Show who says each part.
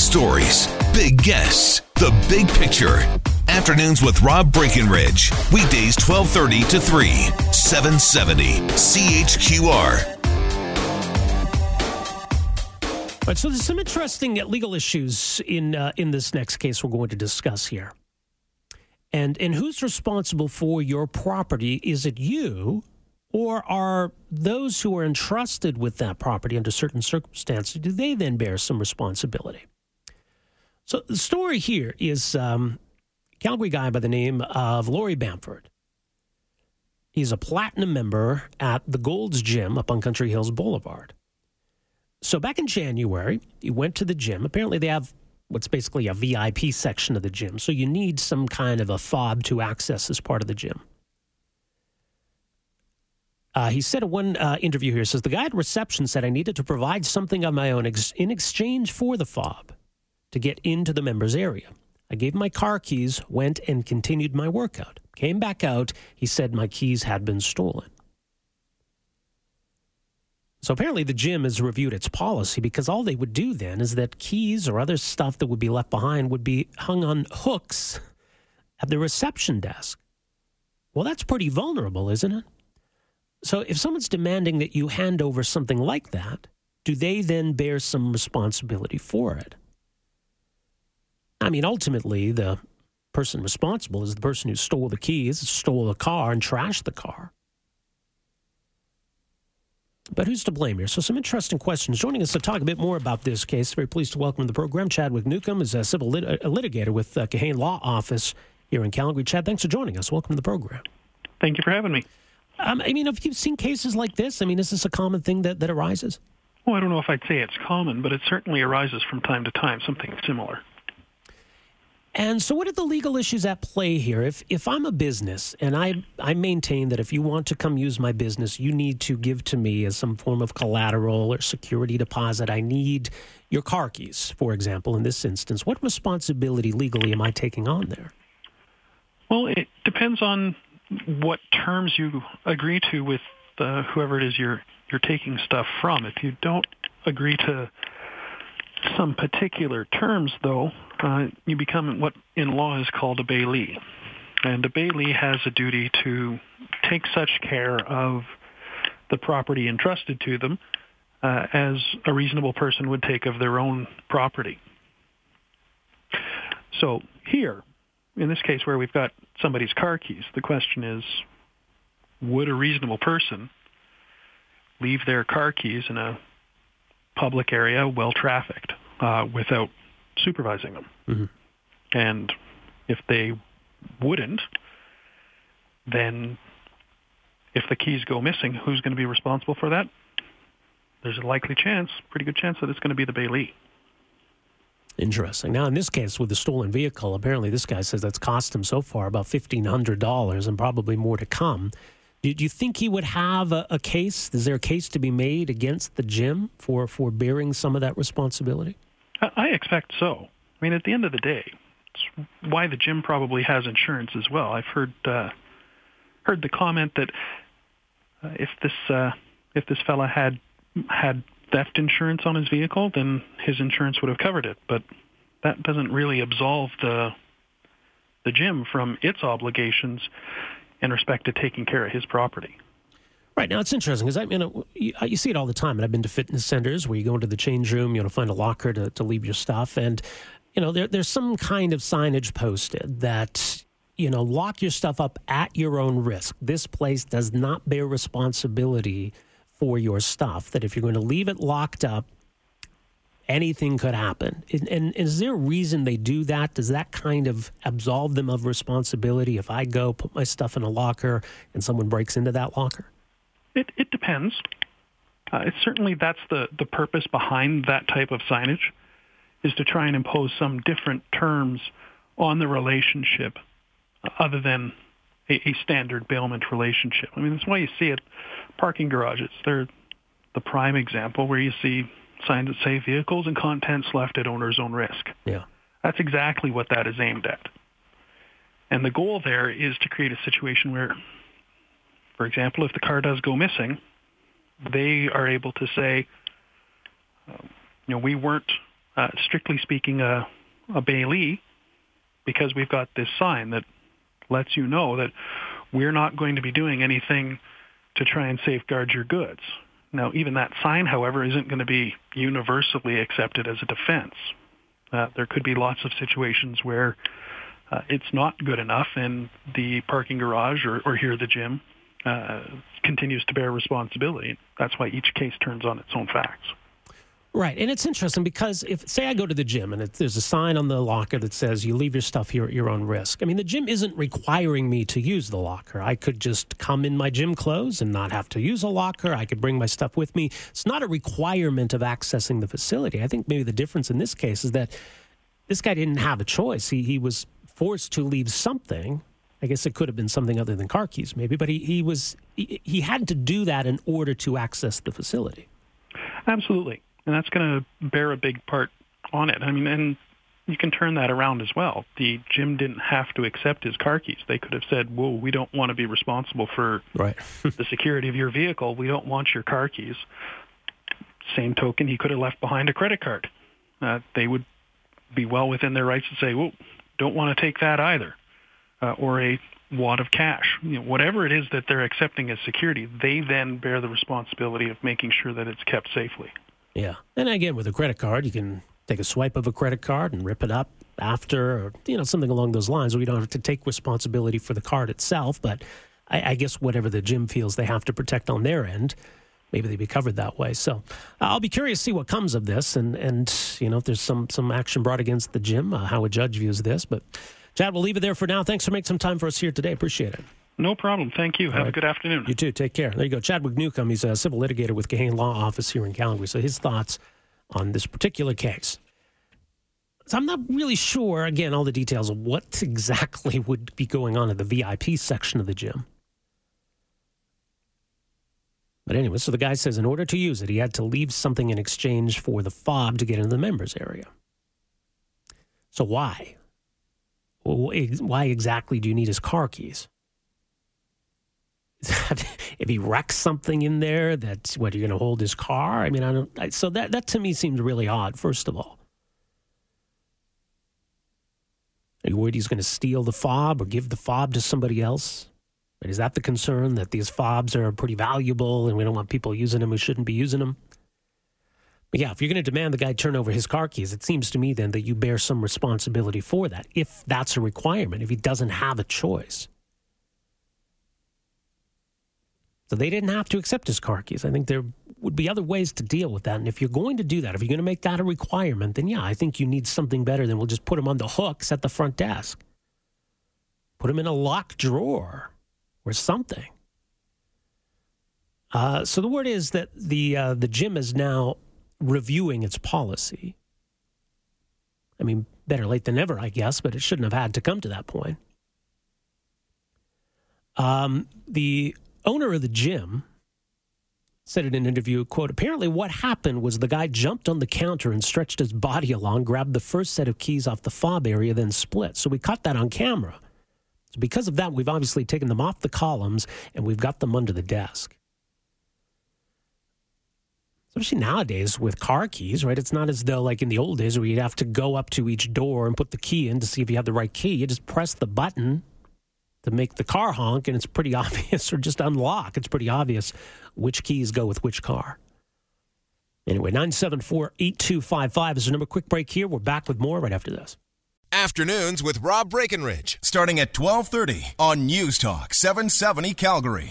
Speaker 1: stories, big guests, the big picture. Afternoons with Rob Breckenridge. Weekdays 1230 to 3, 770 CHQR.
Speaker 2: Right, so there's some interesting legal issues in uh, in this next case we're going to discuss here. And and who's responsible for your property? Is it you or are those who are entrusted with that property under certain circumstances, do they then bear some responsibility? So the story here is um, Calgary guy by the name of Laurie Bamford. He's a platinum member at the Gold's Gym up on Country Hills Boulevard. So back in January, he went to the gym. Apparently, they have what's basically a VIP section of the gym. So you need some kind of a fob to access this part of the gym. Uh, he said in one uh, interview here, says, the guy at reception said I needed to provide something of my own ex- in exchange for the fob to get into the members area. I gave my car keys, went and continued my workout. Came back out. He said my keys had been stolen. So apparently the gym has reviewed its policy because all they would do then is that keys or other stuff that would be left behind would be hung on hooks at the reception desk. Well, that's pretty vulnerable, isn't it? So if someone's demanding that you hand over something like that, do they then bear some responsibility for it? I mean, ultimately, the person responsible is the person who stole the keys, stole the car, and trashed the car. But who's to blame here? So, some interesting questions. Joining us to talk a bit more about this case, very pleased to welcome to the program Chadwick Newcomb, is a civil lit- a litigator with uh, Kahane Law Office here in Calgary. Chad, thanks for joining us. Welcome to the program.
Speaker 3: Thank you for having me.
Speaker 2: Um, I mean, have you seen cases like this? I mean, is this a common thing that, that arises?
Speaker 3: Well, I don't know if I'd say it's common, but it certainly arises from time to time, something similar.
Speaker 2: And so, what are the legal issues at play here? If if I'm a business and I I maintain that if you want to come use my business, you need to give to me as some form of collateral or security deposit. I need your car keys, for example. In this instance, what responsibility legally am I taking on there?
Speaker 3: Well, it depends on what terms you agree to with uh, whoever it is you're you're taking stuff from. If you don't agree to some particular terms, though, uh, you become what in law is called a bailee. And a bailee has a duty to take such care of the property entrusted to them uh, as a reasonable person would take of their own property. So here, in this case where we've got somebody's car keys, the question is, would a reasonable person leave their car keys in a public area, well trafficked, uh, without supervising them. Mm-hmm. And if they wouldn't, then if the keys go missing, who's going to be responsible for that? There's a likely chance, pretty good chance, that it's going to be the bailee.
Speaker 2: Interesting. Now, in this case, with the stolen vehicle, apparently this guy says that's cost him so far about $1,500 and probably more to come. Do, you think he would have a, a, case? Is there a case to be made against the gym for, for bearing some of that responsibility?
Speaker 3: I expect so. I mean, at the end of the day, it's why the gym probably has insurance as well. I've heard uh, heard the comment that uh, if this uh, if this fella had had theft insurance on his vehicle, then his insurance would have covered it. But that doesn't really absolve the the gym from its obligations in respect to taking care of his property.
Speaker 2: Right now, it's interesting because I mean, you, you, see it all the time, and I've been to fitness centers where you go into the change room, you know, find a locker to, to leave your stuff, and you know, there, there's some kind of signage posted that you know, lock your stuff up at your own risk. This place does not bear responsibility for your stuff. That if you're going to leave it locked up, anything could happen. And, and, is there a reason they do that? Does that kind of absolve them of responsibility if I go put my stuff in a locker and someone breaks into that locker?
Speaker 3: It, it depends. Uh, certainly that's the, the purpose behind that type of signage is to try and impose some different terms on the relationship uh, other than a, a, standard bailment relationship. I mean, that's why you see it. Parking garages, they're the prime example where you see signs that say vehicles and contents left at owner's own risk.
Speaker 2: Yeah.
Speaker 3: That's exactly what that is aimed at. And the goal there is to create a situation where for example, if the car does go missing, they are able to say, um, you know, we weren't uh, strictly speaking, a, a bailee because we've got this sign that lets you know that we're not going to be doing anything to try and safeguard your goods. Now, even that sign, however, isn't going to be universally accepted as a defense. Uh, there could be lots of situations where uh, it's not good enough and the parking garage or, or here the gym uh, continues to bear responsibility. That's why each case turns on its own facts.
Speaker 2: Right, and it's interesting because if say I go to the gym and it, there's a sign on the locker that says you leave your stuff here at your own risk. I mean, the gym isn't requiring me to use the locker. I could just come in my gym clothes and not have to use a locker. I could bring my stuff with me. It's not a requirement of accessing the facility. I think maybe the difference in this case is that this guy didn't have a choice. He he was forced to leave something. I guess it could have been something other than car keys, maybe, but he, he was he, he had to do that in order to access the facility.
Speaker 3: Absolutely and that's going to bear a big part on it. I mean, and you can turn that around as well. The gym didn't have to accept his car keys. They could have said, "Whoa, we don't want to be responsible for
Speaker 2: right.
Speaker 3: the security of your vehicle. We don't want your car keys." Same token, he could have left behind a credit card. Uh, they would be well within their rights to say, "Whoa, don't want to take that either," uh, or a wad of cash. You know, whatever it is that they're accepting as security, they then bear the responsibility of making sure that it's kept safely.
Speaker 2: Yeah. And again, with a credit card, you can take a swipe of a credit card and rip it up after, or, you know, something along those lines where you don't have to take responsibility for the card itself. But I, I guess whatever the gym feels they have to protect on their end, maybe they'd be covered that way. So I'll be curious to see what comes of this and, and you know, if there's some, some action brought against the gym, uh, how a judge views this. But Chad, we'll leave it there for now. Thanks for making some time for us here today. Appreciate it.
Speaker 3: No problem. Thank you. Have right. a good afternoon.
Speaker 2: You too. Take care. There you go. Chadwick Newcomb. He's a civil litigator with Kahane Law Office here in Calgary. So his thoughts on this particular case. So I'm not really sure, again, all the details of what exactly would be going on in the VIP section of the gym. But anyway, so the guy says in order to use it, he had to leave something in exchange for the fob to get into the members area. So why? Why exactly do you need his car keys? if he wrecks something in there, that's what you're going to hold his car. I mean, I don't. I, so that that to me seems really odd. First of all, are you worried he's going to steal the fob or give the fob to somebody else? Is that the concern that these fobs are pretty valuable and we don't want people using them who shouldn't be using them? But yeah, if you're going to demand the guy turn over his car keys, it seems to me then that you bear some responsibility for that, if that's a requirement, if he doesn't have a choice. So they didn't have to accept his car keys. I think there would be other ways to deal with that. And if you're going to do that, if you're going to make that a requirement, then yeah, I think you need something better than we'll just put them on the hooks at the front desk. Put them in a locked drawer or something. Uh, so the word is that the uh, the gym is now reviewing its policy. I mean, better late than never, I guess, but it shouldn't have had to come to that point. Um, the owner of the gym said in an interview, quote, apparently what happened was the guy jumped on the counter and stretched his body along, grabbed the first set of keys off the fob area, then split. So we caught that on camera. So because of that, we've obviously taken them off the columns and we've got them under the desk. Especially nowadays with car keys, right? It's not as though like in the old days where you'd have to go up to each door and put the key in to see if you have the right key. You just press the button to make the car honk, and it's pretty obvious, or just unlock. It's pretty obvious which keys go with which car. Anyway, 974 8255 is the number. Quick break here. We're back with more right after this.
Speaker 1: Afternoons with Rob Breckenridge, starting at 1230 on News Talk 770 Calgary.